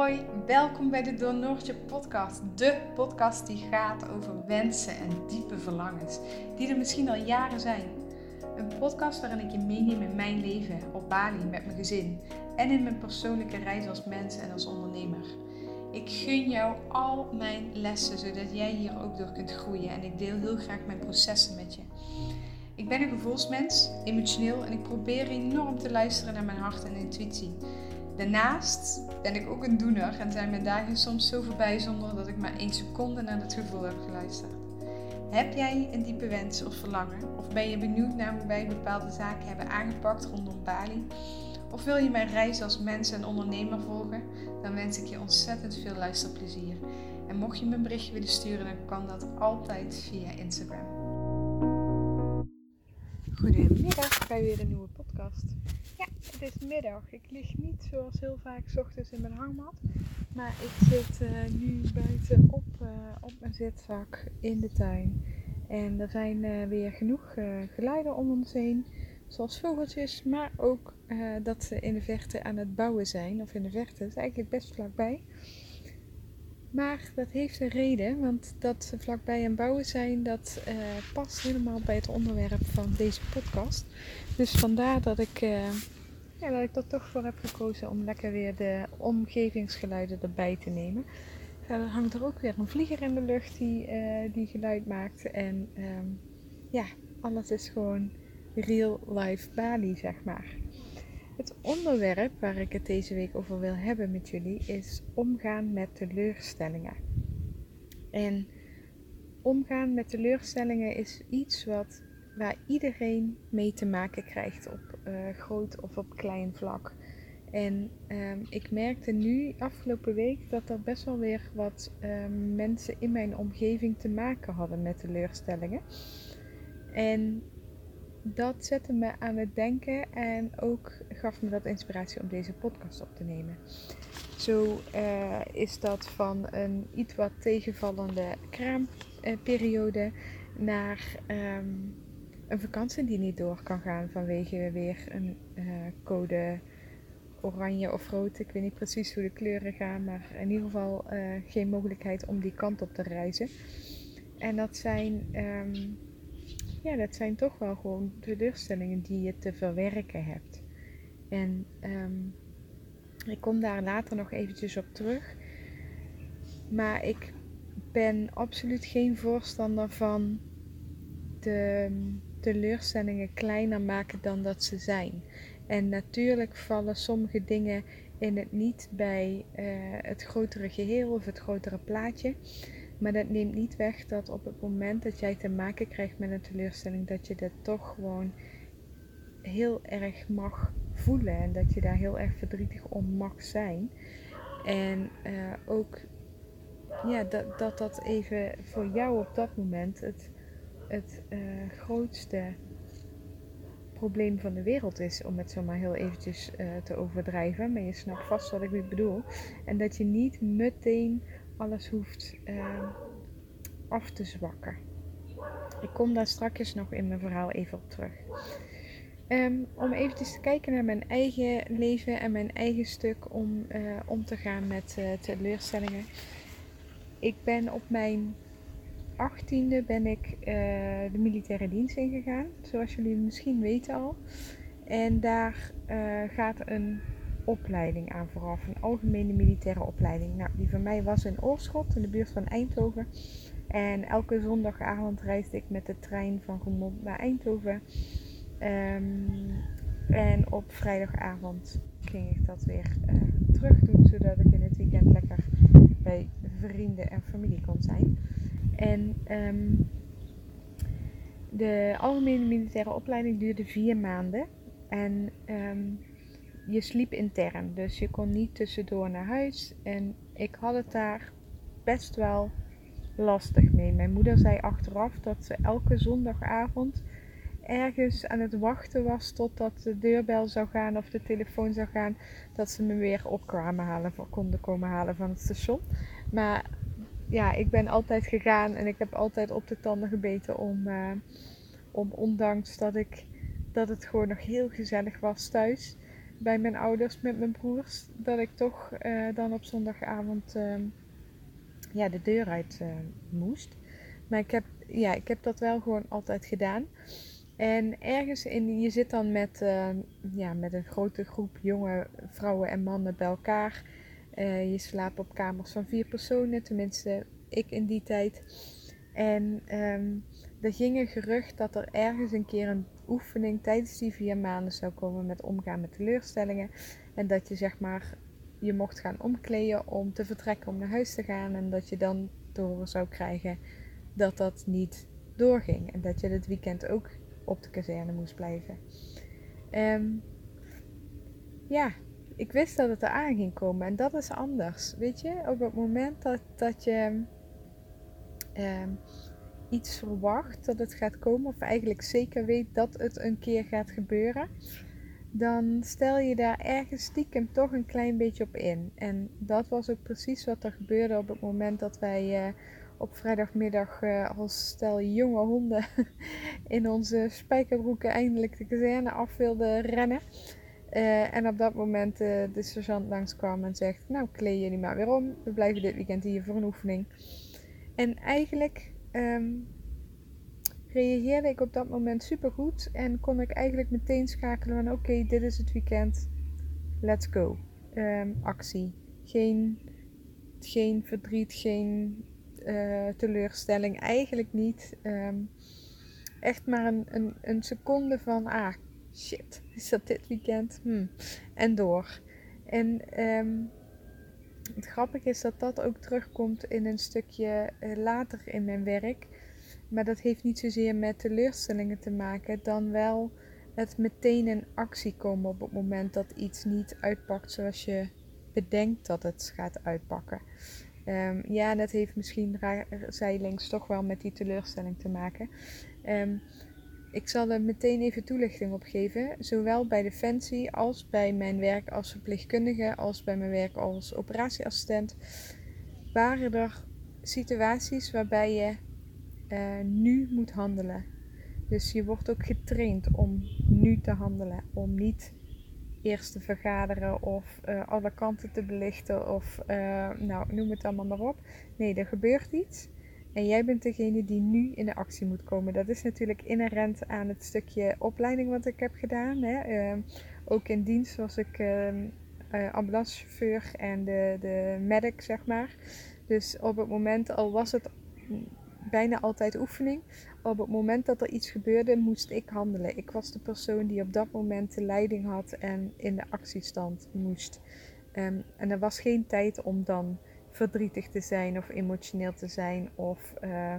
Hoi, welkom bij de Door podcast. De podcast die gaat over wensen en diepe verlangens, die er misschien al jaren zijn. Een podcast waarin ik je meeneem in mijn leven op Bali met mijn gezin en in mijn persoonlijke reis als mens en als ondernemer. Ik gun jou al mijn lessen, zodat jij hier ook door kunt groeien en ik deel heel graag mijn processen met je. Ik ben een gevoelsmens, emotioneel en ik probeer enorm te luisteren naar mijn hart en intuïtie. Daarnaast ben ik ook een doener en zijn mijn dagen soms zo voorbij zonder dat ik maar één seconde naar het gevoel heb geluisterd. Heb jij een diepe wens of verlangen? Of ben je benieuwd naar hoe wij bepaalde zaken hebben aangepakt rondom Bali? Of wil je mijn reis als mens en ondernemer volgen? Dan wens ik je ontzettend veel luisterplezier. En mocht je me een berichtje willen sturen, dan kan dat altijd via Instagram. Goedemiddag bij weer een nieuwe podcast. Ja, het is middag. Ik lig niet zoals heel vaak s ochtends in mijn hangmat. Maar ik zit uh, nu buiten op, uh, op mijn zitzak in de tuin. En er zijn uh, weer genoeg geluiden om ons heen. Zoals vogeltjes, maar ook dat ze in de verte aan het bouwen zijn. Of in de verte, is eigenlijk best vlakbij. Maar dat heeft een reden, want dat ze vlakbij aan bouwen zijn, dat uh, past helemaal bij het onderwerp van deze podcast. Dus vandaar dat ik, ja, dat ik er toch voor heb gekozen om lekker weer de omgevingsgeluiden erbij te nemen. Verder hangt er ook weer een vlieger in de lucht die, uh, die geluid maakt. En um, ja, alles is gewoon real life Bali, zeg maar. Het onderwerp waar ik het deze week over wil hebben met jullie is omgaan met teleurstellingen. En omgaan met teleurstellingen is iets wat, waar iedereen mee te maken krijgt op uh, groot of op klein vlak. En um, ik merkte nu afgelopen week dat er best wel weer wat um, mensen in mijn omgeving te maken hadden met teleurstellingen. En dat zette me aan het denken en ook gaf me dat inspiratie om deze podcast op te nemen. Zo uh, is dat van een iets wat tegenvallende kraamperiode naar um, een vakantie die niet door kan gaan vanwege weer een uh, code oranje of rood. Ik weet niet precies hoe de kleuren gaan, maar in ieder geval uh, geen mogelijkheid om die kant op te reizen. En dat zijn um, ja, dat zijn toch wel gewoon teleurstellingen die je te verwerken hebt. En um, ik kom daar later nog eventjes op terug. Maar ik ben absoluut geen voorstander van de teleurstellingen kleiner maken dan dat ze zijn. En natuurlijk vallen sommige dingen in het niet bij uh, het grotere geheel of het grotere plaatje. Maar dat neemt niet weg dat op het moment dat jij te maken krijgt met een teleurstelling, dat je dat toch gewoon heel erg mag voelen. En dat je daar heel erg verdrietig om mag zijn. En uh, ook ja, dat, dat dat even voor jou op dat moment het, het uh, grootste probleem van de wereld is, om het zo maar heel eventjes uh, te overdrijven. Maar je snapt vast wat ik bedoel. En dat je niet meteen alles hoeft uh, af te zwakken. Ik kom daar straks nog in mijn verhaal even op terug. Um, om even te kijken naar mijn eigen leven en mijn eigen stuk om uh, om te gaan met uh, teleurstellingen. Ik ben op mijn achttiende ben ik de militaire dienst ingegaan, zoals jullie misschien weten al. En daar gaat een opleiding aan vooraf. Een algemene militaire opleiding. Nou, die van mij was in Oorschot, in de buurt van Eindhoven. En elke zondagavond reisde ik met de trein van Roermond naar Eindhoven. Um, en op vrijdagavond ging ik dat weer uh, terug doen, zodat ik in het weekend lekker bij vrienden en familie kon zijn. En um, de algemene militaire opleiding duurde vier maanden. En um, je sliep intern, dus je kon niet tussendoor naar huis. En ik had het daar best wel lastig mee. Mijn moeder zei achteraf dat ze elke zondagavond ergens aan het wachten was totdat de deurbel zou gaan of de telefoon zou gaan, dat ze me weer opkwamen halen, konden komen halen van het station. Maar ja, ik ben altijd gegaan en ik heb altijd op de tanden gebeten om, uh, om ondanks dat ik dat het gewoon nog heel gezellig was thuis, bij mijn ouders met mijn broers, dat ik toch eh, dan op zondagavond ehm, ja, de deur uit uh, moest. Maar ik heb, ja, ik heb dat wel gewoon altijd gedaan. En ergens in, je zit dan met, ehm, ja, met een grote groep jonge vrouwen en mannen bij elkaar. je slaapt op kamers van vier personen, tenminste ik in die tijd. En um, er ging een gerucht dat er ergens een keer een oefening tijdens die vier maanden zou komen met omgaan met teleurstellingen. En dat je zeg maar je mocht gaan omkleden om te vertrekken om naar huis te gaan. En dat je dan door zou krijgen dat dat niet doorging. En dat je dit weekend ook op de kazerne moest blijven. Um, ja, ik wist dat het eraan ging komen. En dat is anders. Weet je, op het moment dat, dat je um, iets verwacht dat het gaat komen, of eigenlijk zeker weet dat het een keer gaat gebeuren, dan stel je daar ergens stiekem toch een klein beetje op in. En dat was ook precies wat er gebeurde op het moment dat wij uh, op vrijdagmiddag uh, als stel jonge honden in onze spijkerbroeken eindelijk de kazerne af wilden rennen. Uh, en op dat moment de sergeant langskwam en zegt: Nou, kleed jullie maar weer om. We blijven dit weekend hier voor een oefening. En eigenlijk um, reageerde ik op dat moment super goed en kon ik eigenlijk meteen schakelen van oké, dit is het weekend, let's go. Um, actie. Geen, geen verdriet, geen uh, teleurstelling, eigenlijk niet. Um, echt maar een, een, een, seconde van ah, shit, is dat dit weekend? Hm. En door. En um, het grappige is dat dat ook terugkomt in een stukje uh, later in mijn werk. Maar dat heeft niet zozeer met teleurstellingen te maken, dan wel het meteen in actie komen op het moment dat iets niet uitpakt zoals je bedenkt dat het gaat uitpakken. Um, ja, dat heeft misschien zijlings toch wel met die teleurstelling te maken. Um, ik zal er meteen even toelichting op geven. Zowel bij Defensie als bij mijn werk als verpleegkundige, als bij mijn werk als operatieassistent, waren er situaties waarbij je uh, nu moet handelen. Dus je wordt ook getraind om nu te handelen, om niet eerst te vergaderen of uh, alle kanten te belichten of uh, nou, noem het allemaal maar op. Nee, er gebeurt iets. En jij bent degene die nu in de actie moet komen. Dat is natuurlijk inherent aan het stukje opleiding wat ik heb gedaan. Hè. Uh, ook in dienst was ik uh, ambulancechauffeur en de, de medic, zeg maar. Dus op het moment, al was het bijna altijd oefening, op het moment dat er iets gebeurde, moest ik handelen. Ik was de persoon die op dat moment de leiding had en in de actiestand moest. Um, en er was geen tijd om dan verdrietig te zijn of emotioneel te zijn of uh,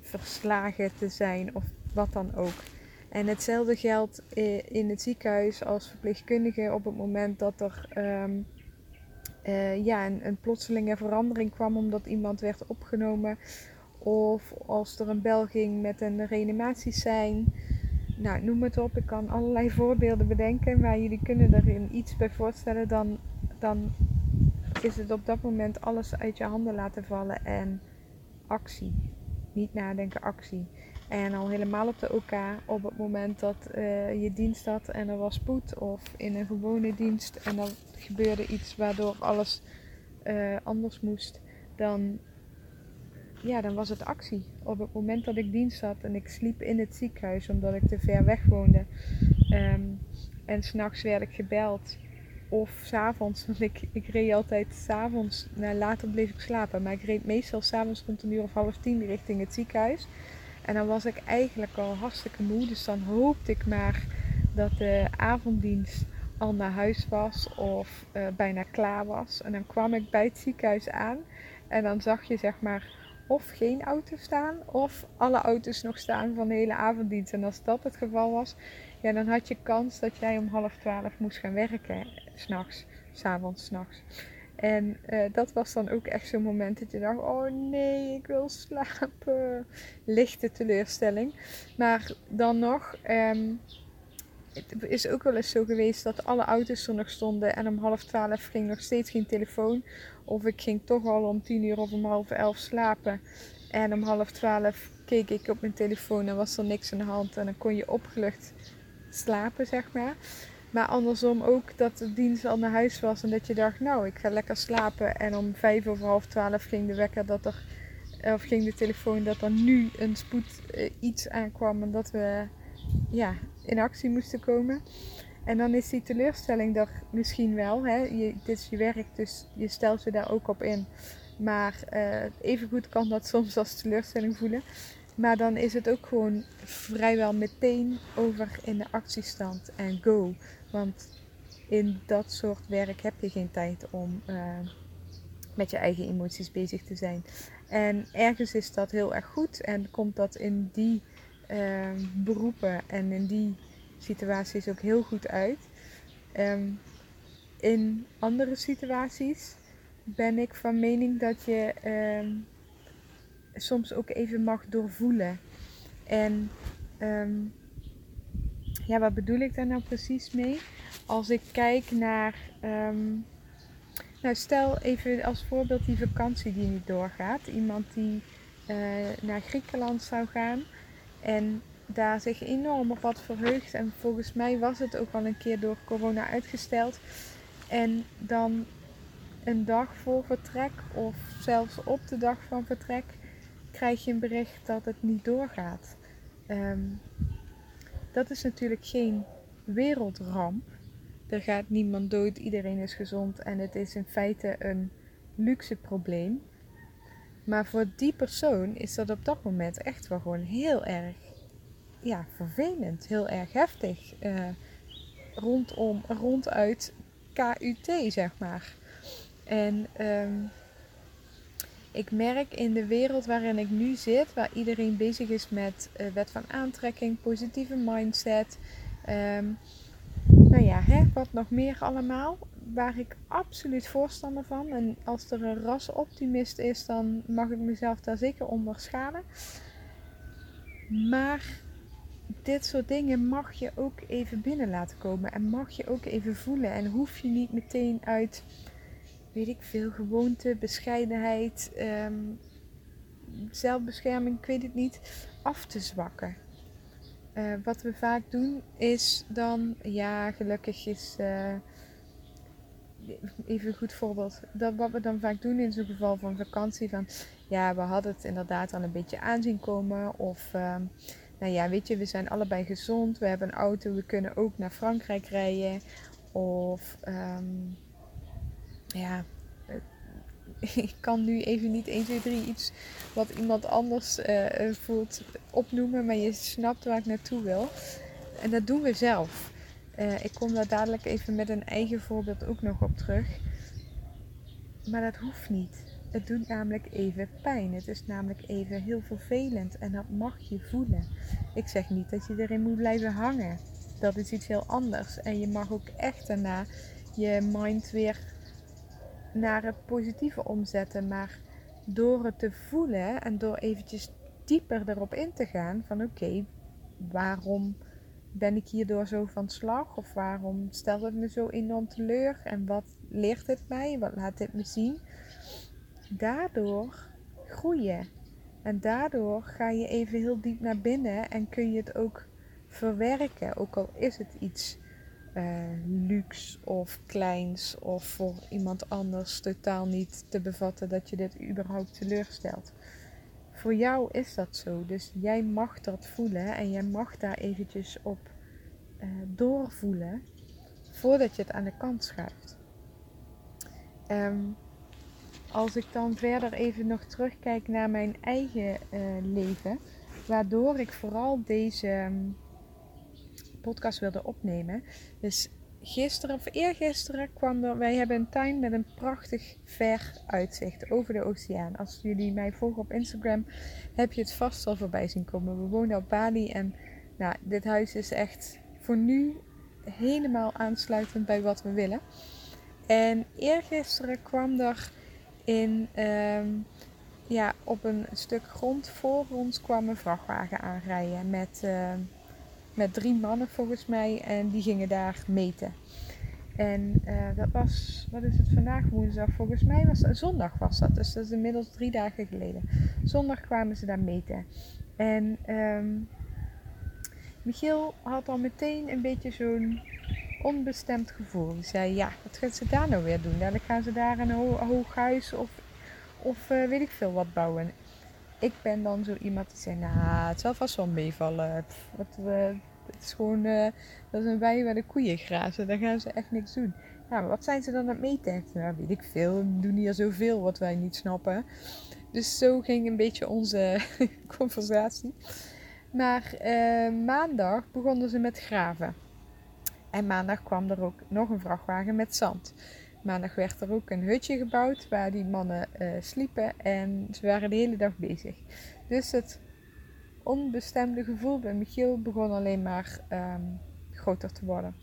verslagen te zijn of wat dan ook. En hetzelfde geldt in het ziekenhuis als verpleegkundige op het moment dat er um, uh, ja, een, een plotselinge verandering kwam omdat iemand werd opgenomen. Of als er een bel ging met een reanimatiesein. Nou, noem het op. Ik kan allerlei voorbeelden bedenken, maar jullie kunnen er iets bij voorstellen. Dan, dan is het op dat moment alles uit je handen laten vallen en actie. Niet nadenken, actie. En al helemaal op de OK, op het moment dat uh, je dienst had en er was spoed, of in een gewone dienst en er gebeurde iets waardoor alles uh, anders moest, dan, ja, dan was het actie. Op het moment dat ik dienst had en ik sliep in het ziekenhuis omdat ik te ver weg woonde, um, en s'nachts werd ik gebeld of s'avonds, want ik, ik reed altijd s'avonds, nou later bleef ik slapen, maar ik reed meestal s'avonds rond een uur of half tien richting het ziekenhuis. En dan was ik eigenlijk al hartstikke moe, dus dan hoopte ik maar dat de avonddienst al naar huis was of uh, bijna klaar was. En dan kwam ik bij het ziekenhuis aan en dan zag je zeg maar of geen auto staan of alle auto's nog staan van de hele avonddienst. En als dat het geval was, ja, dan had je kans dat jij om half twaalf moest gaan werken. S'nachts, s'avonds, s'nachts. En uh, dat was dan ook echt zo'n moment dat je dacht: oh nee, ik wil slapen. Lichte teleurstelling. Maar dan nog, um, het is ook wel eens zo geweest dat alle auto's er nog stonden en om half twaalf ging nog steeds geen telefoon. Of ik ging toch al om tien uur of om half elf slapen. En om half twaalf keek ik op mijn telefoon en was er niks aan de hand. En dan kon je opgelucht slapen, zeg maar. Maar andersom ook dat de dienst al naar huis was en dat je dacht, nou, ik ga lekker slapen. En om vijf over half twaalf ging de wekker dat er, of ging de telefoon dat er nu een spoed uh, iets aankwam en dat we ja, in actie moesten komen. En dan is die teleurstelling er misschien wel. Hè? Dit is je werk, dus je stelt je daar ook op in. Maar uh, evengoed kan dat soms als teleurstelling voelen. Maar dan is het ook gewoon vrijwel meteen over in de actiestand en go. Want in dat soort werk heb je geen tijd om uh, met je eigen emoties bezig te zijn. En ergens is dat heel erg goed en komt dat in die uh, beroepen en in die situaties ook heel goed uit. Um, in andere situaties ben ik van mening dat je um, soms ook even mag doorvoelen. En um, ja, wat bedoel ik daar nou precies mee? Als ik kijk naar. Um, nou, stel even als voorbeeld die vakantie die niet doorgaat. Iemand die uh, naar Griekenland zou gaan en daar zich enorm op wat verheugt. En volgens mij was het ook al een keer door corona uitgesteld. En dan een dag voor vertrek of zelfs op de dag van vertrek krijg je een bericht dat het niet doorgaat. Um, dat is natuurlijk geen wereldramp. Er gaat niemand dood, iedereen is gezond en het is in feite een luxe probleem. Maar voor die persoon is dat op dat moment echt wel gewoon heel erg ja, vervelend, heel erg heftig. Uh, rondom, ronduit KUT, zeg maar. En um, ik merk in de wereld waarin ik nu zit, waar iedereen bezig is met uh, wet van aantrekking, positieve mindset. Um, nou ja, hè, wat nog meer allemaal. Waar ik absoluut voorstander van. En als er een rasoptimist is, dan mag ik mezelf daar zeker onder schaden. Maar dit soort dingen mag je ook even binnen laten komen. En mag je ook even voelen. En hoef je niet meteen uit weet ik veel, gewoonte, bescheidenheid, um, zelfbescherming, ik weet het niet, af te zwakken. Uh, wat we vaak doen is dan, ja, gelukkig is, uh, even een goed voorbeeld, dat wat we dan vaak doen in zo'n geval van vakantie, van ja, we hadden het inderdaad al een beetje aanzien komen, of um, nou ja, weet je, we zijn allebei gezond, we hebben een auto, we kunnen ook naar Frankrijk rijden, of um, ja, ik kan nu even niet 1, 2, 3 iets wat iemand anders uh, voelt opnoemen, maar je snapt waar ik naartoe wil. En dat doen we zelf. Uh, ik kom daar dadelijk even met een eigen voorbeeld ook nog op terug. Maar dat hoeft niet. Het doet namelijk even pijn. Het is namelijk even heel vervelend en dat mag je voelen. Ik zeg niet dat je erin moet blijven hangen. Dat is iets heel anders. En je mag ook echt daarna je mind weer naar het positieve omzetten. Maar door het te voelen en door eventjes dieper erop in te gaan van oké, waarom ben ik hierdoor zo van slag? Of waarom stelt het me zo enorm teleur? En wat leert het mij? Wat laat dit me zien? Daardoor groeien. En daardoor ga je even heel diep naar binnen en kun je het ook verwerken. Ook al is het iets luxe of kleins of voor iemand anders totaal niet te bevatten dat je dit überhaupt teleurstelt. Voor jou is dat zo, dus jij mag dat voelen en jij mag daar eventjes op uh, doorvoelen voordat je het aan de kant schuift. Um, als ik dan verder even nog terugkijk naar mijn eigen uh, leven, waardoor ik vooral deze um, podcast wilde opnemen. Dus gisteren of eergisteren kwam er. Wij hebben een tuin met een prachtig ver uitzicht over de oceaan. Als jullie mij volgen op Instagram, heb je het vast al voorbij zien komen. We wonen op Bali en nou, dit huis is echt voor nu helemaal aansluitend bij wat we willen. En eergisteren kwam er in. Um, ja, op een stuk grond voor ons kwam een vrachtwagen aanrijden met. Uh, met drie mannen volgens mij en die gingen daar meten. En uh, dat was, wat is het vandaag woensdag? Volgens mij was het zondag was dat, dus dat is inmiddels drie dagen geleden. Zondag kwamen ze daar meten. En um, Michiel had al meteen een beetje zo'n onbestemd gevoel. Ik zei, ja, wat gaan ze daar nou weer doen? Gaan ze daar een hoog huis of, of uh, weet ik veel wat bouwen. Ik ben dan zo iemand die zegt, nou, het zal vast wel meevallen. We, het is gewoon, uh, dat een wei waar de koeien grazen. Daar gaan ze echt niks doen. Wat zijn ze dan aan het meten? Nou, weet ik veel. We doen hier zoveel wat wij niet snappen. Dus zo ging een beetje onze conversatie. Maar uh, maandag begonnen ze met graven. En maandag kwam er ook nog een vrachtwagen met zand. Maandag werd er ook een hutje gebouwd waar die mannen uh, sliepen en ze waren de hele dag bezig. Dus het onbestemde gevoel bij Michiel begon alleen maar um, groter te worden.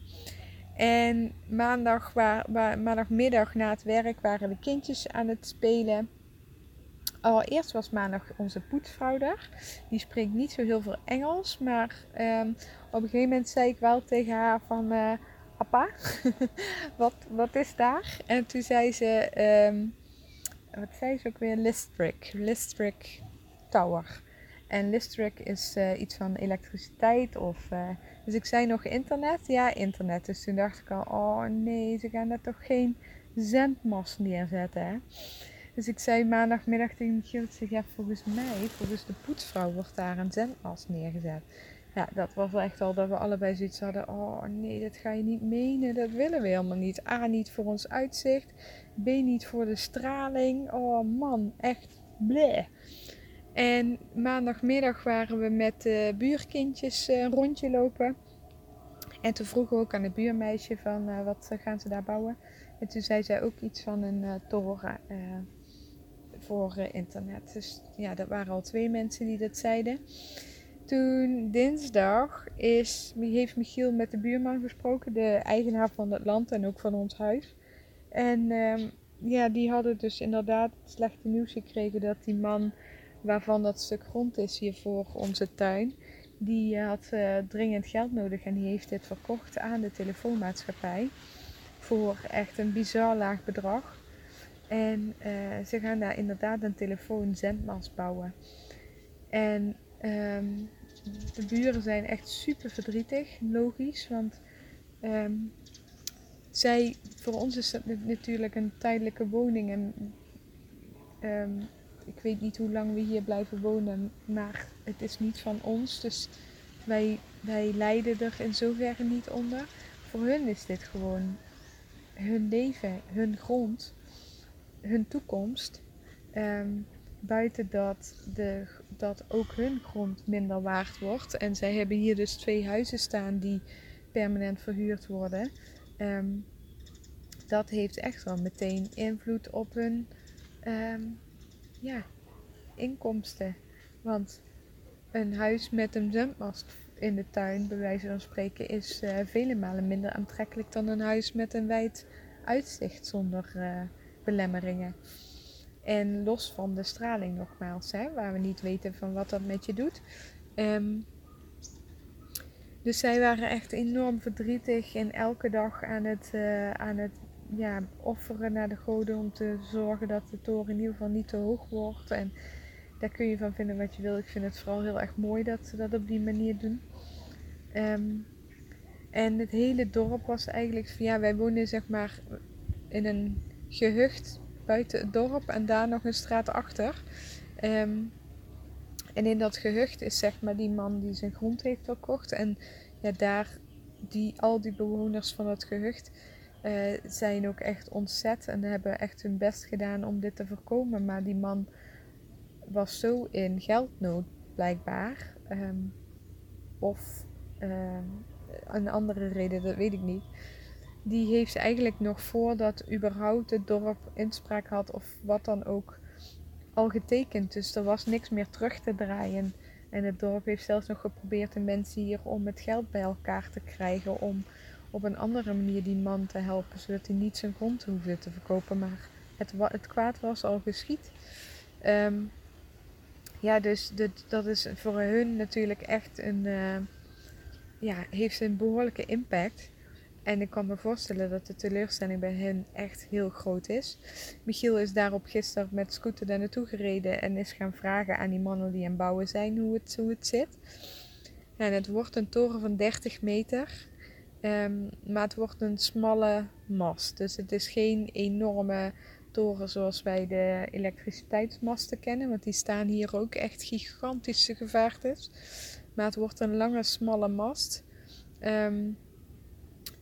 En maandag, waar, waar, maandagmiddag na het werk waren de kindjes aan het spelen. Allereerst was maandag onze poetsvrouw daar. Die spreekt niet zo heel veel Engels. Maar um, op een gegeven moment zei ik wel tegen haar van... Uh, Appa, wat, wat is daar? En toen zei ze... Um, wat zei ze ook weer? Listrick. Listrick Tower. En Listrick is uh, iets van elektriciteit of... Uh, dus ik zei nog internet? Ja, internet. Dus toen dacht ik al, oh nee, ze gaan daar toch geen zendmast neerzetten, hè? Dus ik zei maandagmiddag tegen Michiel, zeg, ja, volgens mij, volgens de poetsvrouw wordt daar een zendmast neergezet. Ja, dat was echt al dat we allebei zoiets hadden, oh nee, dat ga je niet menen, dat willen we helemaal niet. A, niet voor ons uitzicht, B, niet voor de straling. Oh man, echt bleh. En maandagmiddag waren we met de buurkindjes een rondje lopen. En toen vroegen we ook aan het buurmeisje van uh, wat gaan ze daar bouwen. En toen zei zij ook iets van een uh, toren. Voor internet. Dus ja, dat waren al twee mensen die dat zeiden. Toen dinsdag is, heeft Michiel met de buurman gesproken, de eigenaar van het land en ook van ons huis. En um, ja, die hadden dus inderdaad slechte nieuws gekregen dat die man waarvan dat stuk grond is hier voor onze tuin, die had uh, dringend geld nodig en die heeft dit verkocht aan de telefoonmaatschappij voor echt een bizar laag bedrag. En uh, ze gaan daar inderdaad een telefoonzendmast bouwen. En um, de buren zijn echt super verdrietig, logisch. Want um, zij, voor ons is het natuurlijk een tijdelijke woning. En um, ik weet niet hoe lang we hier blijven wonen, maar het is niet van ons. Dus wij, wij lijden er in zoverre niet onder. Voor hun is dit gewoon hun leven, hun grond hun toekomst. Um, buiten dat, de, dat ook hun grond minder waard wordt. En zij hebben hier dus twee huizen staan die permanent verhuurd worden. Um, dat heeft echt wel meteen invloed op hun um, ja, inkomsten. Want een huis met een zwembad in de tuin, bij wijze van spreken, is uh, vele malen minder aantrekkelijk dan een huis met een wijd uitzicht zonder. Uh, belemmeringen. En los van de straling nogmaals, hè, waar we niet weten van wat dat met je doet. Um, dus zij waren echt enorm verdrietig en elke dag aan het, uh, aan het ja, offeren naar de goden om te zorgen dat de toren in ieder geval niet te hoog wordt. En daar kun je van vinden wat je wil. Ik vind het vooral heel erg mooi dat ze dat op die manier doen. Um, en het hele dorp was eigenlijk van ja, wij wonen zeg maar in een gehucht buiten het dorp en daar nog een straat achter. Um, en in dat gehucht is zeg maar die man die zijn grond heeft verkocht. En ja, daar, die, al die bewoners van het gehucht uh, zijn ook echt ontzet en hebben echt hun best gedaan om dit te voorkomen. Maar die man was zo in geldnood blijkbaar. Um, of uh, een andere reden, dat weet ik niet die heeft eigenlijk nog voordat überhaupt het dorp inspraak had of wat dan ook al getekend. Dus er was niks meer terug te draaien. En het dorp heeft zelfs nog geprobeerd de mensen hier om het geld bij elkaar te krijgen. Om op een andere manier die man te helpen. Zodat hij niet zijn grond hoefde te verkopen. Maar het, het kwaad was al geschied. Um, ja, dus dat is voor hun natuurlijk echt een. Uh, ja, heeft een behoorlijke impact. En ik kan me voorstellen dat de teleurstelling bij hen echt heel groot is. Michiel is daarop gisteren met scooter daar naartoe gereden en is gaan vragen aan die mannen die aan bouwen zijn hoe het, hoe het zit. En het wordt een toren van 30 meter Ehm, maar het wordt een smalle mast. Dus het is geen enorme toren zoals wij de elektriciteitsmasten kennen. Want die staan hier ook echt gigantische gevaartes. Maar het wordt een lange, smalle mast. Ehm,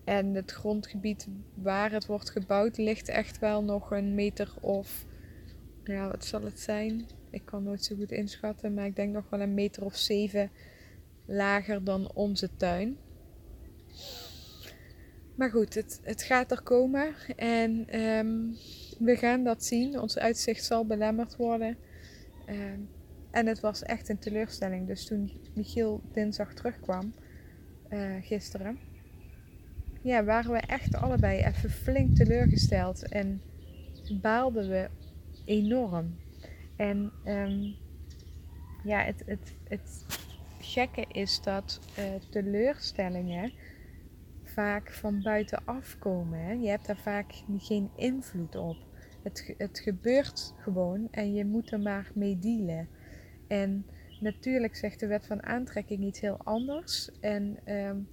en het grondgebied waar het wordt gebouwd ligt echt wel nog een meter of. Ja, wat zal het zijn? Ik kan nooit zo goed inschatten, maar ik denk nog wel een meter of zeven lager dan onze tuin. Maar goed, het, het gaat er komen en ehm, we gaan dat zien. Ons uitzicht zal belemmerd worden. Ehm, en het was echt een teleurstelling. Dus toen Michiel dinsdag terugkwam, uh, gisteren, ja, waren we echt allebei even flink teleurgesteld. En baalden we enorm. En um, ja, het, het, het gekke is dat uh, teleurstellingen vaak van buitenaf komen. Hè? Je hebt daar vaak geen invloed op. Het, het gebeurt gewoon en je moet er maar mee dealen. En natuurlijk zegt de wet van aantrekking iets heel anders. En um,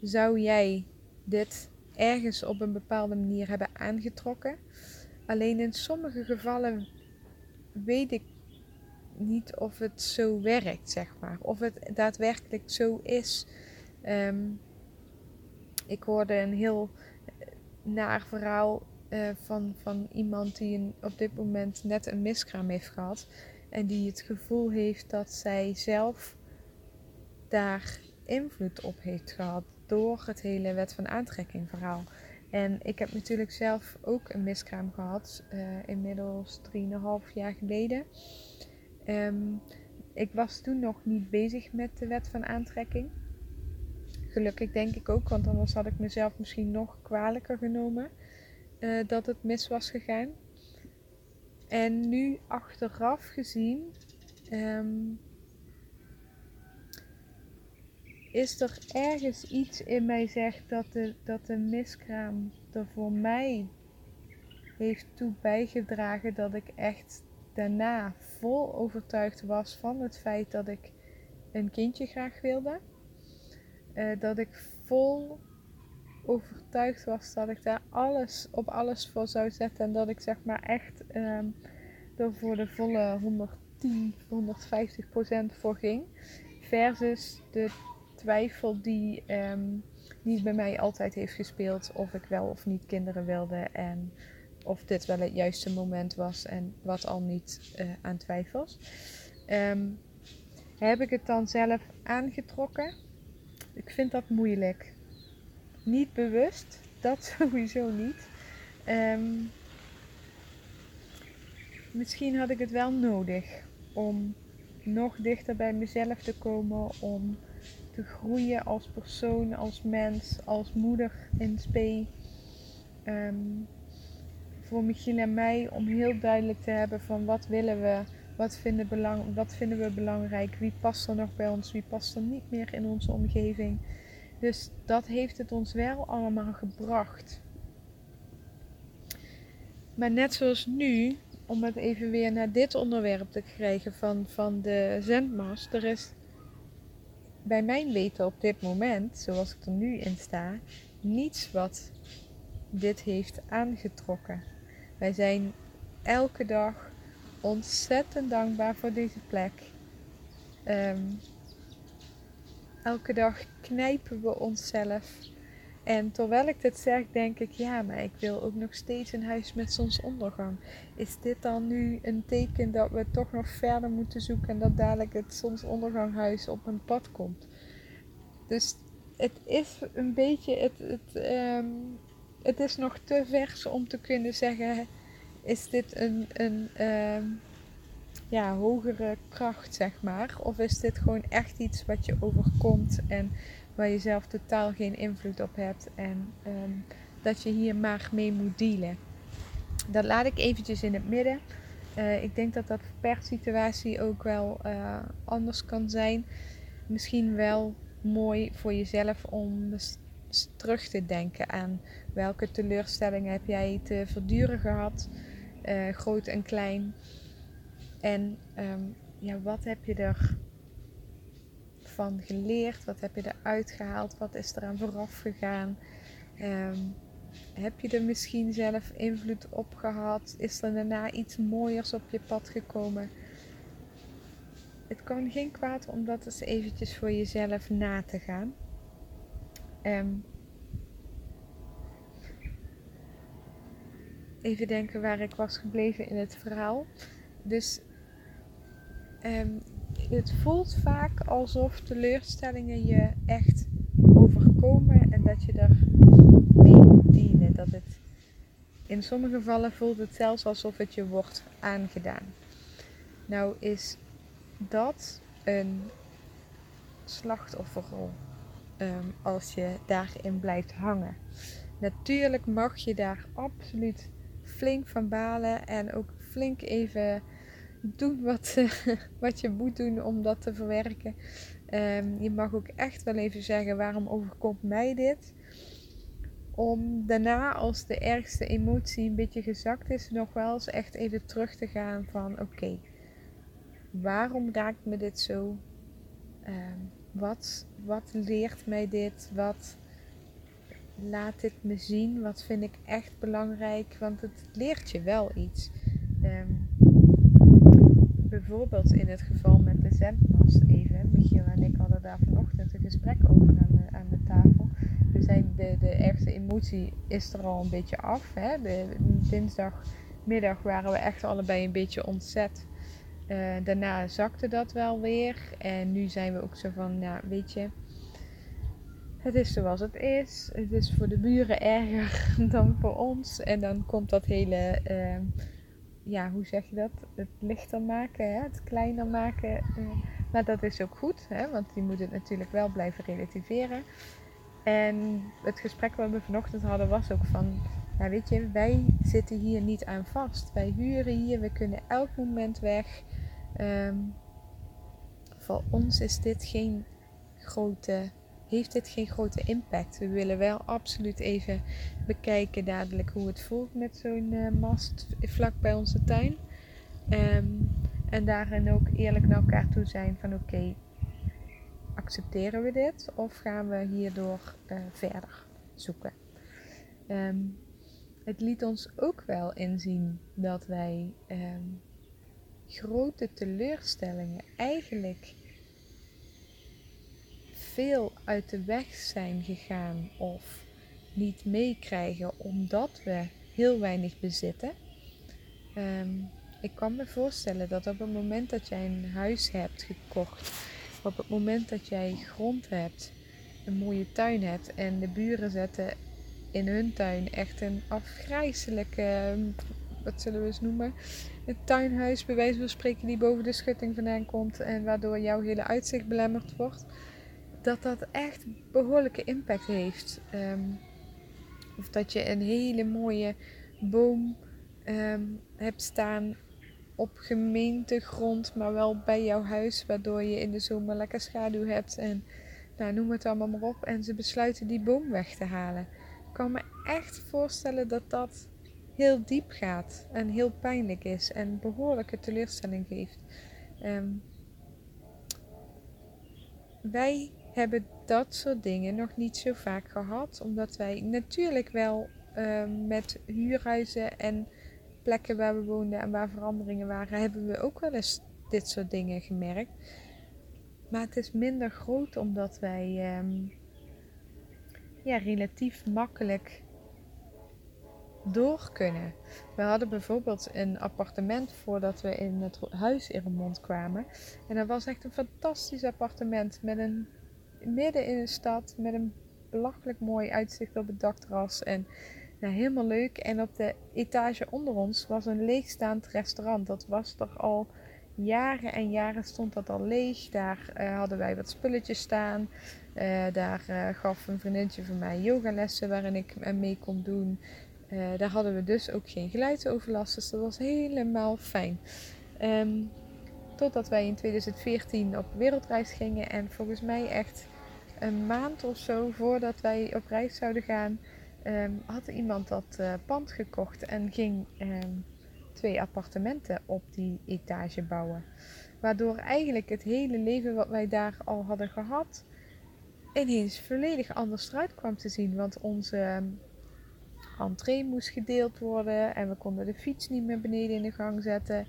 zou jij dit ergens op een bepaalde manier hebben aangetrokken? Alleen in sommige gevallen weet ik niet of het zo werkt, zeg maar. Of het daadwerkelijk zo is. Um, ik hoorde een heel eh, naar verhaal uh, van, van iemand die een, op dit moment net een miskraam heeft gehad. En die het gevoel heeft dat zij zelf daar invloed op heeft gehad door het hele wet van aantrekking verhaal. En ik heb natuurlijk zelf ook een miskraam gehad, uh, inmiddels 3,5 jaar geleden. Um, ik was toen nog niet bezig met de wet van aantrekking. Gelukkig denk ik ook, want anders had ik mezelf misschien nog kwalijker genomen uh, dat het mis was gegaan. En nu achteraf gezien um, is er ergens iets in mij zegt dat de, dat de miskraam er voor mij heeft toe bijgedragen dat ik echt daarna vol overtuigd was van het feit dat ik een kindje graag wilde. Uh, dat ik vol overtuigd was dat ik daar alles op alles voor zou zetten. En dat ik zeg maar echt um, er voor de volle 110, 150 procent voor ging. Versus de twijfel die, um, die bij mij altijd heeft gespeeld. Of ik wel of niet kinderen wilde. En of dit wel het juiste moment was. En wat al niet uh, aan twijfels. Um, heb ik het dan zelf aangetrokken? Ik vind dat moeilijk. Niet bewust, dat sowieso niet. Um, misschien had ik het wel nodig om nog dichter bij mezelf te komen, om te groeien als persoon, als mens, als moeder in spe. Um, voor Michiel en mij om heel duidelijk te hebben van wat willen we, wat vinden, belang, wat vinden we belangrijk, wie past er nog bij ons, wie past er niet meer in onze omgeving. Dus dat heeft het ons wel allemaal gebracht. Maar net zoals nu, om het even weer naar dit onderwerp te krijgen van, van de zendmast. Er is bij mijn weten op dit moment, zoals ik er nu in sta, niets wat dit heeft aangetrokken. Wij zijn elke dag ontzettend dankbaar voor deze plek. Um, elke dag knijpen we onszelf. En terwijl ik dit zeg, denk ik, ja, maar ik wil ook nog steeds een huis met zonsondergang. Is dit dan nu een teken dat we toch nog verder moeten zoeken en dat dadelijk het zonsonderganghuis op een pad komt? Dus het is een beetje, het, het, um, het is nog te vers om te kunnen zeggen, is dit een, een um, ja, hogere kracht, zeg maar? Of is dit gewoon echt iets wat je overkomt en waar je zelf totaal geen invloed op hebt en um, dat je hier maar mee moet dealen? Dat laat ik eventjes in het midden. Uh, ik denk dat dat per situatie ook wel uh, anders kan zijn. Misschien wel mooi voor jezelf om terug te denken aan welke teleurstellingen heb jij te verduren gehad, uh, groot en klein. En um, ja, wat heb je er ervan geleerd? Wat heb je eruit gehaald? Wat is eraan vooraf gegaan? Ehm, heb je er misschien zelf invloed op gehad? Is er daarna iets mooiers op je pad gekomen? Het kan geen kwaad om dat eens eventjes voor jezelf na te gaan. Um, even denken waar ik was gebleven in het verhaal. Dus um, het voelt vaak alsof teleurstellingen je echt overkomen en dat je er mee dienen. Dat het, in sommige gevallen voelt het zelfs alsof het je wordt aangedaan. Nou is dat een slachtofferrol um, als je daarin blijft hangen. Natuurlijk mag je daar absoluut flink van balen en ook flink even doen wat, wat je moet doen om dat te verwerken. Um, je mag ook echt wel even zeggen: waarom overkomt mij dit? Om daarna, als de ergste emotie een beetje gezakt is, nog wel eens echt even terug te gaan van: oké, waarom raakt me dit zo? Um, wat, wat leert mij dit? Wat laat dit me zien? Wat vind ik echt belangrijk? Want het leert je wel iets. Um, bijvoorbeeld in het geval met de zendmast even. Michiel en ik hadden daar vanochtend een gesprek over aan de, aan de tafel. We zijn de, de ergste emotie is er al een beetje af. Hè? De, dinsdagmiddag waren we echt allebei een beetje ontzet. Uh, daarna zakte dat wel weer. En nu zijn we ook zo van, nou weet je, het is zoals het is. Het is voor de buren erger dan voor ons. En dan komt dat hele uh, ja, hoe zeg je dat? Het lichter maken, hè? het kleiner maken. Eh, maar dat is ook goed, hè? want die moet het natuurlijk wel blijven relativeren. En het gesprek wat we vanochtend hadden was ook van, nou weet je, wij zitten hier niet aan vast. Wij huren hier, we kunnen elk moment weg. Um, voor ons is dit geen grote heeft dit geen grote impact. We willen wel absoluut even bekijken dadelijk hoe het voelt met zo'n uh, mast vlak bij onze tuin. Um, en daarin ook eerlijk naar elkaar toe zijn van oké, accepteren we dit of gaan we hierdoor uh, verder zoeken. Um, het liet ons ook wel inzien dat wij um, grote teleurstellingen eigenlijk veel uit de weg zijn gegaan of niet meekrijgen omdat we heel weinig bezitten. Um, ik kan me voorstellen dat op het moment dat jij een huis hebt gekocht, op het moment dat jij grond hebt, een mooie tuin hebt en de buren zetten in hun tuin echt een afgrijzelijke, wat zullen we eens noemen, een tuinhuis bij wijze van spreken die boven de schutting vandaan komt en waardoor jouw hele uitzicht belemmerd wordt dat dat echt behoorlijke impact heeft. Ehm, of dat je een hele mooie boom ehm, hebt staan op gemeentegrond, maar wel bij jouw huis, waardoor je in de zomer lekker schaduw hebt en nou, noem het allemaal maar op. En ze besluiten die boom weg te halen. Ik kan me echt voorstellen dat dat heel diep gaat en heel pijnlijk is en behoorlijke teleurstelling geeft. Ehm, wij hebben dat soort dingen nog niet zo vaak gehad. Omdat wij natuurlijk wel ehm, met huurhuizen en plekken waar we woonden en waar veranderingen waren, hebben we ook wel eens dit soort dingen gemerkt. Maar het is minder groot omdat wij ehm, ja, relatief makkelijk door kunnen. We hadden bijvoorbeeld een appartement voordat we in het huis in Remond kwamen. En dat was echt een fantastisch appartement met een midden in een stad met een belachelijk mooi uitzicht op het dakterras. En nou, helemaal leuk. En op de etage onder ons was een leegstaand restaurant. Dat was toch al jaren en jaren stond dat al leeg. Daar uh, hadden wij wat spulletjes staan. Uh, daar uh, gaf een vriendinnetje van mij yogalessen waarin ik mee kon doen. daar hadden we dus ook geen geluidsoverlast. Dus dat was helemaal fijn. Um, totdat wij in 2014 op wereldreis gingen. En volgens mij echt een maand of zo voordat wij op reis zouden gaan, um, had iemand dat uh, pand gekocht en ging um, twee appartementen op die etage bouwen. Waardoor eigenlijk het hele leven wat wij daar al hadden gehad, ineens volledig anders eruit kwam te zien. Want onze ehm, entree moest gedeeld worden en we konden de fiets niet meer beneden in de gang zetten.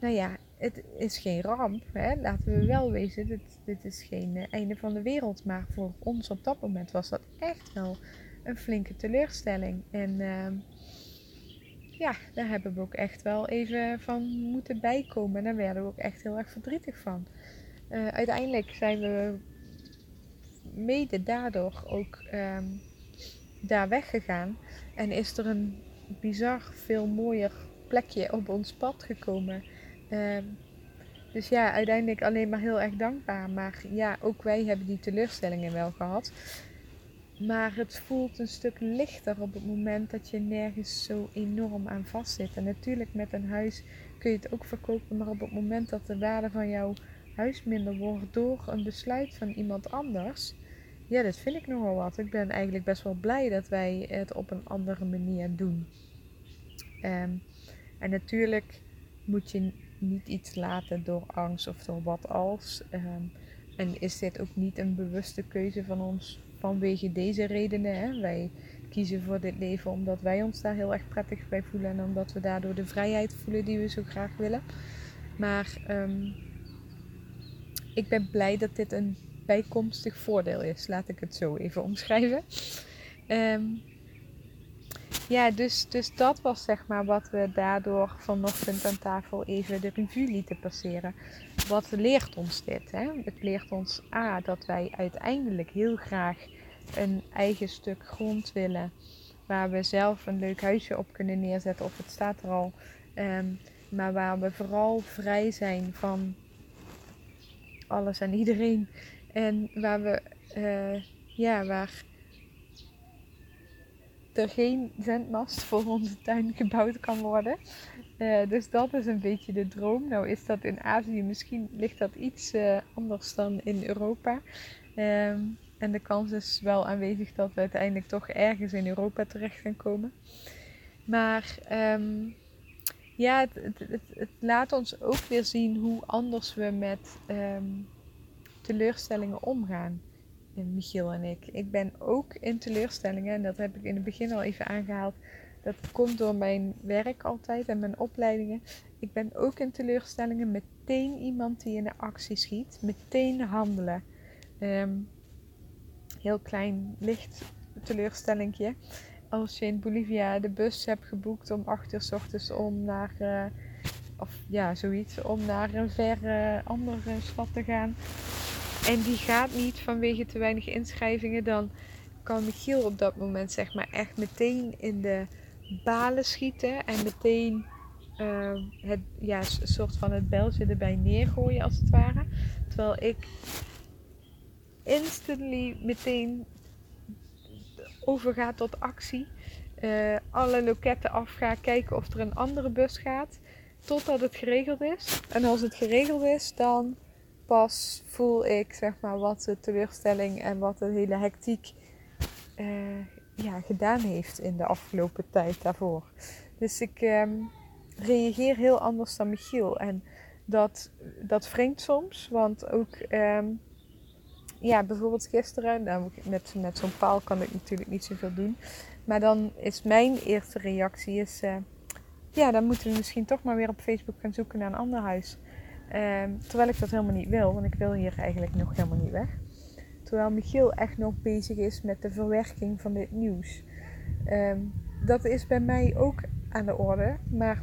Nou ja, het is geen ramp, hè? laten we wel wezen. Dit, dit is geen eh, einde van de wereld. Maar voor ons op dat moment was dat echt wel een flinke teleurstelling. En ehm, ja, daar hebben we ook echt wel even van moeten bijkomen. En daar werden we ook echt heel erg verdrietig van. Uh, uiteindelijk zijn we mede daardoor ook ehm, daar weggegaan. En is er een bizar veel mooier plekje op ons pad gekomen. Ehm, dus ja, uiteindelijk alleen maar heel erg dankbaar. Maar ja, ook wij hebben die teleurstellingen wel gehad. Maar het voelt een stuk lichter op het moment dat je nergens zo enorm aan vastzit. En natuurlijk met een huis kun je het ook verkopen. Maar op het moment dat de waarde van jouw huis minder wordt door een besluit van iemand anders. Ja, dat vind ik nogal wat. Ik ben eigenlijk best wel blij dat wij het op een andere manier doen. Ehm, en natuurlijk moet je niet iets laten door angst of door wat als. Ehm, en is dit ook niet een bewuste keuze van ons vanwege deze redenen. Hè? Wij kiezen voor dit leven omdat wij ons daar heel erg prettig bij voelen en omdat we daardoor de vrijheid voelen die we zo graag willen. Maar ehm, ik ben blij dat dit een bijkomstig voordeel is. Laat ik het zo even omschrijven. Um, ja, dus, dus dat was zeg maar wat we daardoor vanochtend aan tafel even de revue lieten passeren. Wat leert ons dit? Hè? Het leert ons A dat wij uiteindelijk heel graag een eigen stuk grond willen. Waar we zelf een leuk huisje op kunnen neerzetten. Of het staat er al. Ehm, maar waar we vooral vrij zijn van alles en iedereen. En waar we, uh, ja, waar er geen zendmast voor onze tuin gebouwd kan worden. Uh, dus dat is een beetje de droom. Nou is dat in Azië, misschien ligt dat iets uh, anders dan in Europa. Um, en de kans is wel aanwezig dat we uiteindelijk toch ergens in Europa terecht gaan komen. Maar um, ja, het, het, laat ons ook weer zien hoe anders we met um, teleurstellingen omgaan. Michiel en ik. Ik ben ook in teleurstellingen, en dat heb ik in het begin al even aangehaald. Dat komt door mijn werk altijd en mijn opleidingen. Ik ben ook in teleurstellingen meteen iemand die in de actie schiet, meteen handelen. Um, heel klein licht teleurstellingje. Als je in Bolivia de bus hebt geboekt om 8 uur s ochtends om naar, uh, of ja, zoiets, om naar een verre andere stad te gaan en die gaat niet vanwege te weinig inschrijvingen, dan kan Michiel op dat moment zeg maar echt meteen in de balen schieten en meteen uh, het, ja, soort van het beltje erbij neergooien als het ware. Terwijl ik instantly meteen overga tot actie. Uh, alle loketten afga, kijken of er een andere bus gaat. Totdat het geregeld is. En als het geregeld is, dan pas voel ik zeg maar wat de teleurstelling en wat de hele hectiek uh, ja, gedaan heeft in de afgelopen tijd daarvoor. Dus ik um, reageer heel anders dan Michiel. En dat, dat wringt soms, want ook um, ja, bijvoorbeeld gisteren, nou, met, met zo'n paal kan ik natuurlijk niet zoveel doen. Maar dan is mijn eerste reactie is, uh, ja, dan moeten we misschien toch maar weer op Facebook gaan zoeken naar een ander huis. Um, terwijl ik dat helemaal niet wil, want ik wil hier eigenlijk nog helemaal niet weg. Terwijl Michiel echt nog bezig is met de verwerking van dit nieuws. Um, dat is bij mij ook aan de orde, maar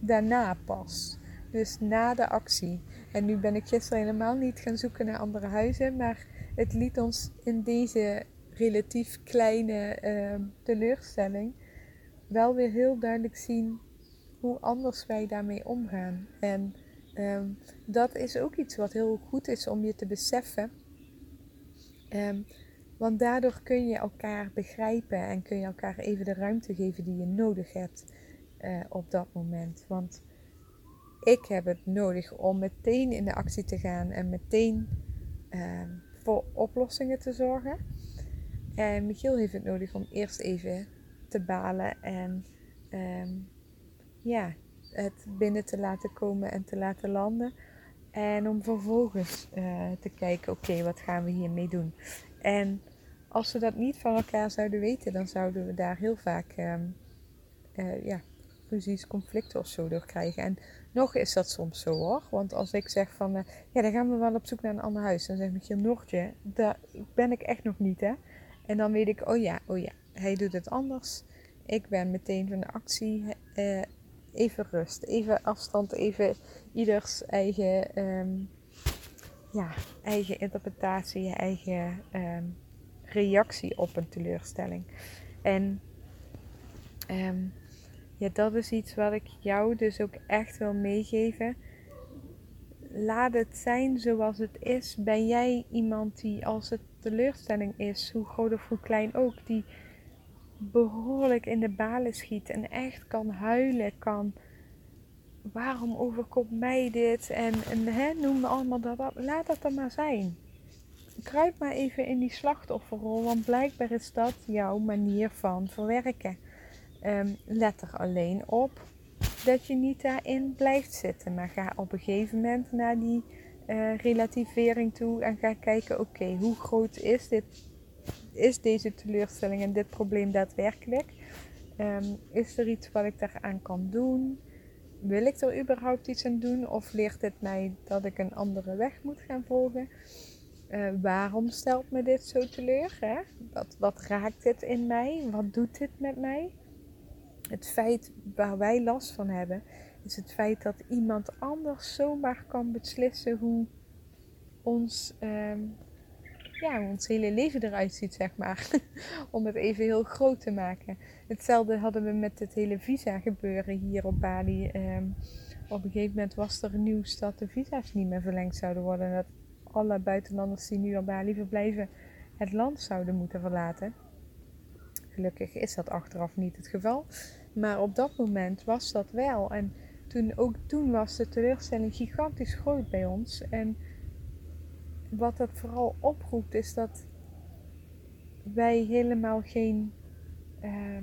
daarna pas. Dus na de actie. En nu ben ik gisteren helemaal niet gaan zoeken naar andere huizen, maar het liet ons in deze relatief kleine uh, teleurstelling wel weer heel duidelijk zien hoe anders wij daarmee omgaan. En Um, dat is ook iets wat heel goed is om je te beseffen. Um, want daardoor kun je elkaar begrijpen en kun je elkaar even de ruimte geven die je nodig hebt uh, op dat moment. Want ik heb het nodig om meteen in de actie te gaan en meteen uh, voor oplossingen te zorgen. En Michiel heeft het nodig om eerst even te balen en ja, het binnen te laten komen en te laten landen. En om vervolgens uh, te kijken, oké, wat gaan we hiermee doen? En als we dat niet van elkaar zouden weten, dan zouden we daar heel vaak um, uh, ja, ruzies, conflicten of zo door krijgen. En nog is dat soms zo hoor. Want als ik zeg van, uh, ja, dan gaan we wel op zoek naar een ander huis. Dan zeg je Noortje, daar ben ik echt nog niet hè. En dan weet ik, oh ja, oh ja, hij doet het anders. Ik ben meteen van de actie. Even rust, even afstand, even ieders eigen, um, ja, eigen interpretatie, eigen um, reactie op een teleurstelling. En um, ja, dat is iets wat ik jou dus ook echt wil meegeven. Laat het zijn zoals het is. Ben jij iemand die als het teleurstelling is, hoe groot of hoe klein ook, die behoorlijk in de balen schiet en echt kan huilen, kan waarom overkomt mij dit en, hè, noem allemaal dat op. Laat dat er maar zijn. Kruip maar even in die slachtofferrol, want blijkbaar is dat jouw manier van verwerken. Um, let er alleen op dat je niet daarin blijft zitten, maar ga op een gegeven moment naar die uh, relativering toe en ga kijken: oké, hoe groot is, dit, is deze teleurstelling en dit probleem daadwerkelijk? Um, is er iets wat ik daaraan kan doen? wil ik er überhaupt iets aan doen? Of leert dit mij dat ik een andere weg moet gaan volgen? Uh, waarom stelt me dit zo teleur? Hè? Wat, wat raakt dit in mij? Wat doet dit met mij? Het feit waar wij last van hebben, is het feit dat iemand anders zomaar kan beslissen hoe ons um, ja, ons hele leven eruit ziet, zeg maar. Om het even heel groot te maken. Hetzelfde hadden we met het hele visa gebeuren hier op Bali. Um, op een gegeven moment was er nieuws dat de visa's niet meer verlengd zouden worden. En dat alle buitenlanders die nu op Bali verblijven het land zouden moeten verlaten. Gelukkig is dat achteraf niet het geval. Maar op dat moment was dat wel. En toen, ook toen was de teleurstelling gigantisch groot bij ons. En wat dat vooral oproept is dat wij helemaal geen uh,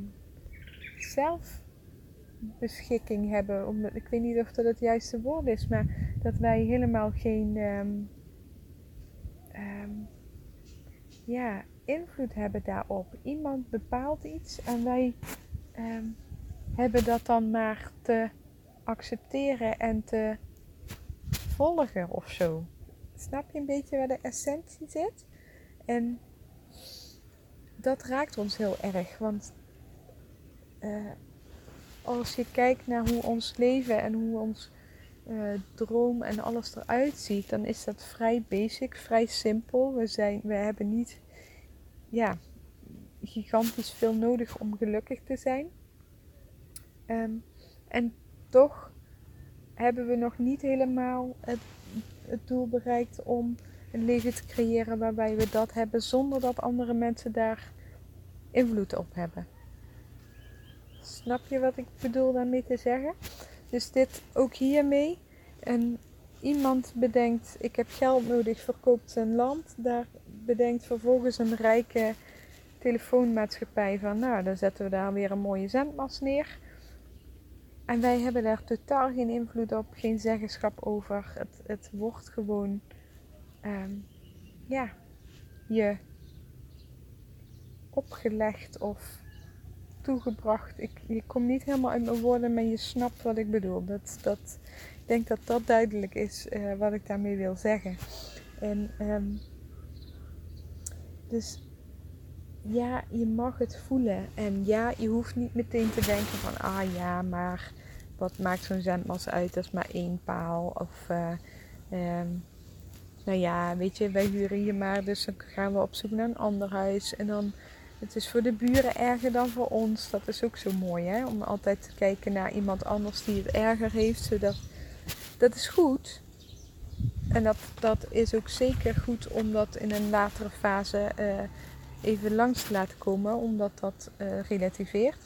zelfbeschikking hebben. Omdat, ik weet niet of dat het juiste woord is, maar dat wij helemaal geen um, um, ja, invloed hebben daarop. Iemand bepaalt iets en wij hebben dat dan maar te accepteren en te volgen of zo. Snap je een beetje waar de essentie zit? En dat raakt ons heel erg. Want uh, als je kijkt naar hoe ons leven en hoe ons uh, droom en alles eruit ziet, dan is dat vrij basic, vrij simpel. We, zijn, we hebben niet ja, gigantisch veel nodig om gelukkig te zijn. Um, en toch hebben we nog niet helemaal het het doel bereikt om een leven te creëren waarbij we dat hebben zonder dat andere mensen daar invloed op hebben. Snap je wat ik bedoel daarmee te zeggen? Dus dit ook hiermee. En iemand bedenkt, ik heb geld nodig, verkoopt zijn land. Daar bedenkt vervolgens een rijke telefoonmaatschappij van, nou, dan zetten we daar weer een mooie zendmast neer. En wij hebben daar totaal geen invloed op, geen zeggenschap over. Het, het wordt gewoon, um, ja, je opgelegd of toegebracht. Ik, je kom niet helemaal uit mijn woorden, maar je snapt wat ik bedoel. Dat, dat, ik denk dat dat duidelijk is uh, wat ik daarmee wil zeggen. En um, dus ja, je mag het voelen. En ja, je hoeft niet meteen te denken van, ah ja, maar wat maakt zo'n zendmast uit? Dat is maar één paal. Of, uh, um, nou ja, weet je, wij huren hier maar, dus dan gaan we op zoek naar een ander huis. En dan, het is voor de buren erger dan voor ons. Dat is ook zo mooi, hè? Om altijd te kijken naar iemand anders die het erger heeft. Zodat, dat is goed. En dat, dat is ook zeker goed om dat in een latere fase uh, even langs te laten komen, omdat dat uh, relativeert.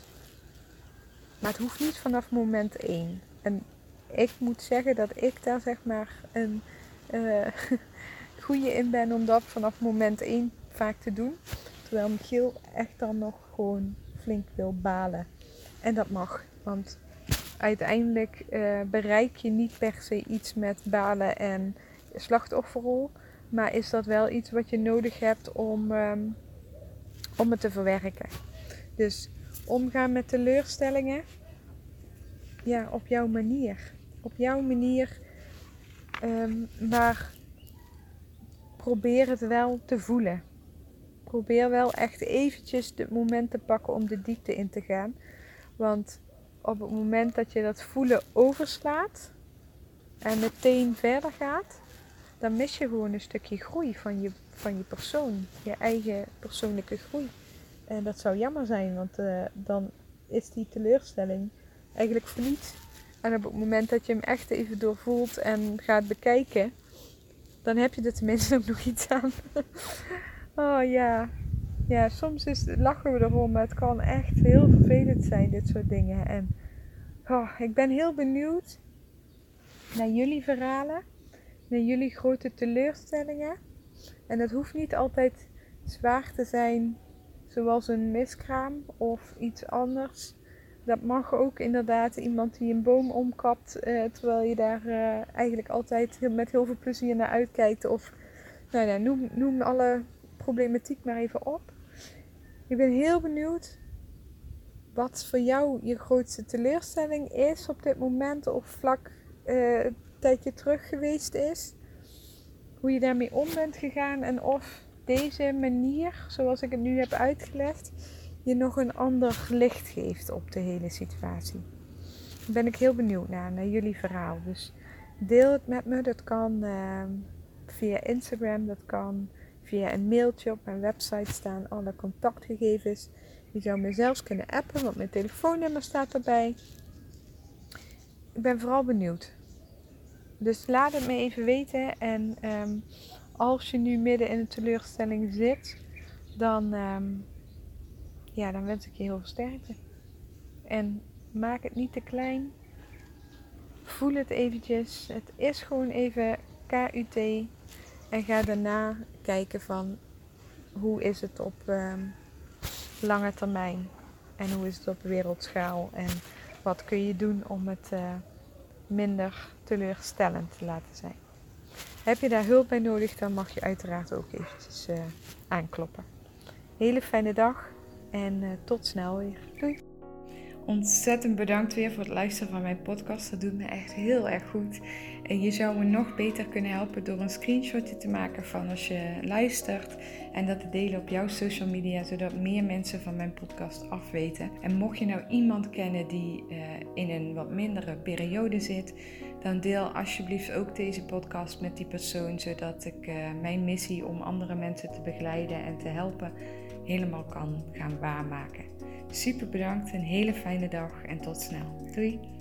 Maar het hoeft niet vanaf moment 1. En ik moet zeggen dat ik daar zeg maar een uh, goede in ben om dat vanaf moment 1 vaak te doen. Terwijl Michiel echt dan nog gewoon flink wil balen. En dat mag. Want uiteindelijk uh, bereik je niet per se iets met balen en slachtofferrol. Maar is dat wel iets wat je nodig hebt om, ehm, om het te verwerken. Dus omgaan met teleurstellingen. Ja, op jouw manier. Op jouw manier. Ehm, maar probeer het wel te voelen. Probeer wel echt eventjes het moment te pakken om de diepte in te gaan. Want op het moment dat je dat voelen overslaat en meteen verder gaat, dan mis je gewoon een stukje groei van je, van je persoon, je eigen persoonlijke groei. En dat zou jammer zijn, want uh, dan is die teleurstelling eigenlijk verliet. En op het moment dat je hem echt even doorvoelt en gaat bekijken, dan heb je er tenminste ook nog iets aan. oh ja. Ja, soms is, lachen we erom, maar het kan echt heel vervelend zijn, dit soort dingen. En oh, ik ben heel benieuwd naar jullie verhalen, naar jullie grote teleurstellingen. En dat hoeft niet altijd zwaar te zijn, zoals een miskraam of iets anders. Dat mag ook inderdaad iemand die een boom omkapt, eh, terwijl je daar eh, eigenlijk altijd met heel veel plezier naar uitkijkt. Of nou ja, noem, noem alle problematiek maar even op. Ik ben heel benieuwd wat voor jou je grootste teleurstelling is op dit moment of vlak uh, een tijdje terug geweest is. Hoe je daarmee om bent gegaan en of deze manier, zoals ik het nu heb uitgelegd, je nog een ander licht geeft op de hele situatie. Daar ben ik heel benieuwd naar, naar jullie verhaal. Dus deel het met me. Dat kan uh, via Instagram, dat kan via een mailtje op mijn website staan alle contactgegevens. Je zou me zelfs kunnen appen, want mijn telefoonnummer staat erbij. Ik ben vooral benieuwd. Dus laat het me even weten. En ehm, als je nu midden in een teleurstelling zit, dan, ehm, ja, dan wens ik je heel veel sterkte. En maak het niet te klein. Voel het eventjes. Het is gewoon even KUT. En ga daarna kijken van hoe is het op um, lange termijn. En hoe is het op wereldschaal. En wat kun je doen om het uh, minder teleurstellend te laten zijn. Heb je daar hulp bij nodig, dan mag je uiteraard ook eventjes uh, aankloppen. Hele fijne dag en uh, tot snel weer. Doei! Ontzettend bedankt weer voor het luisteren van mijn podcast. Dat doet me echt heel erg goed. En je zou me nog beter kunnen helpen door een screenshotje te maken van als je luistert. En dat te delen op jouw social media, zodat meer mensen van mijn podcast afweten. En mocht je nou iemand kennen die uh, in een wat mindere periode zit, dan deel alsjeblieft ook deze podcast met die persoon. Zodat ik uh, mijn missie om andere mensen te begeleiden en te helpen helemaal kan gaan waarmaken. Super bedankt, een hele fijne dag en tot snel. Doei!